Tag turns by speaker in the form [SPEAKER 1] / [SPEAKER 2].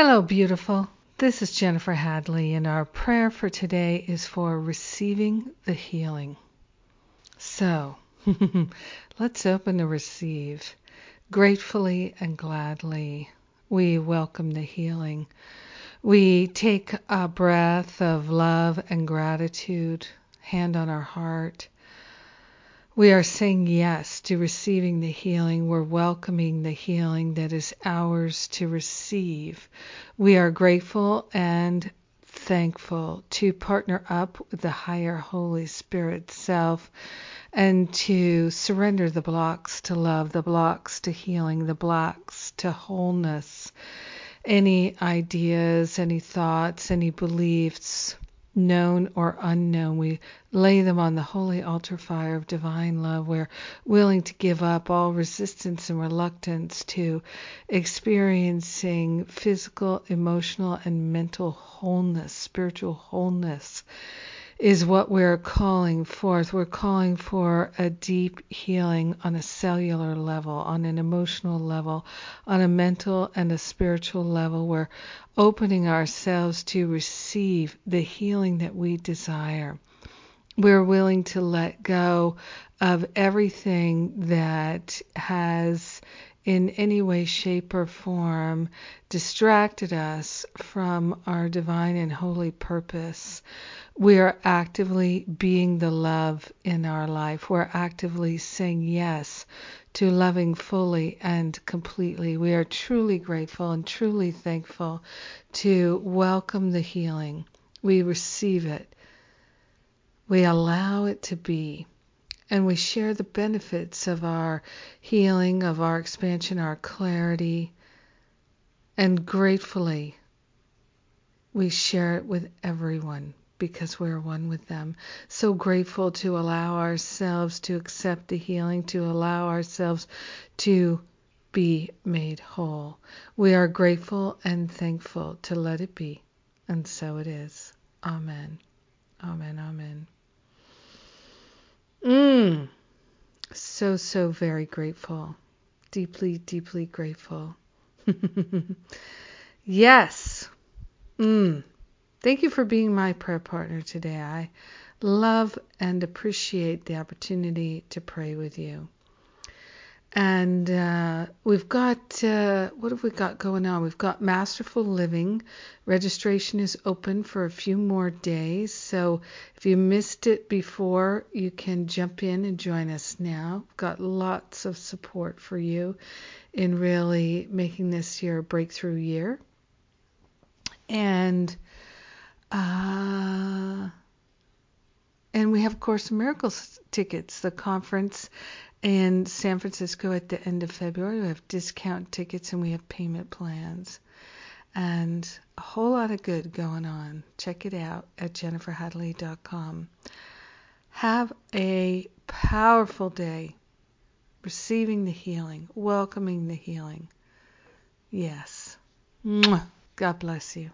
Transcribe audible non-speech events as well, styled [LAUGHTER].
[SPEAKER 1] Hello, beautiful. This is Jennifer Hadley, and our prayer for today is for receiving the healing. So, [LAUGHS] let's open to receive. Gratefully and gladly, we welcome the healing. We take a breath of love and gratitude, hand on our heart, we are saying yes to receiving the healing. We're welcoming the healing that is ours to receive. We are grateful and thankful to partner up with the higher Holy Spirit self and to surrender the blocks to love, the blocks to healing, the blocks to wholeness. Any ideas, any thoughts, any beliefs known or unknown. We lay them on the holy altar fire of divine love. We're willing to give up all resistance and reluctance to experiencing physical, emotional, and mental wholeness, spiritual wholeness is what we're calling forth. We're calling for a deep healing on a cellular level, on an emotional level, on a mental and a spiritual level. We're opening ourselves to receive the healing that we desire. We're willing to let go of everything that has in any way, shape, or form distracted us from our divine and holy purpose. We are actively being the love in our life. We're actively saying yes to loving fully and completely. We are truly grateful and truly thankful to welcome the healing. We receive it. We allow it to be and we share the benefits of our healing, of our expansion, our clarity, and gratefully we share it with everyone because we're one with them. So grateful to allow ourselves to accept the healing, to allow ourselves to be made whole. We are grateful and thankful to let it be, and so it is. Amen. Amen. Amen. Mm. So, so very grateful. Deeply, deeply grateful. [LAUGHS] yes. Mm. Thank you for being my prayer partner today. I love and appreciate the opportunity to pray with you. And uh, we've got, uh, what have we got going on? We've got Masterful Living. Registration is open for a few more days. So if you missed it before, you can jump in and join us now. We've got lots of support for you in really making this year a breakthrough year. And, uh, and we have, of course, Miracles tickets, the conference in San Francisco at the end of February. We have discount tickets and we have payment plans. And a whole lot of good going on. Check it out at jenniferhadley.com. Have a powerful day receiving the healing, welcoming the healing. Yes. God bless you.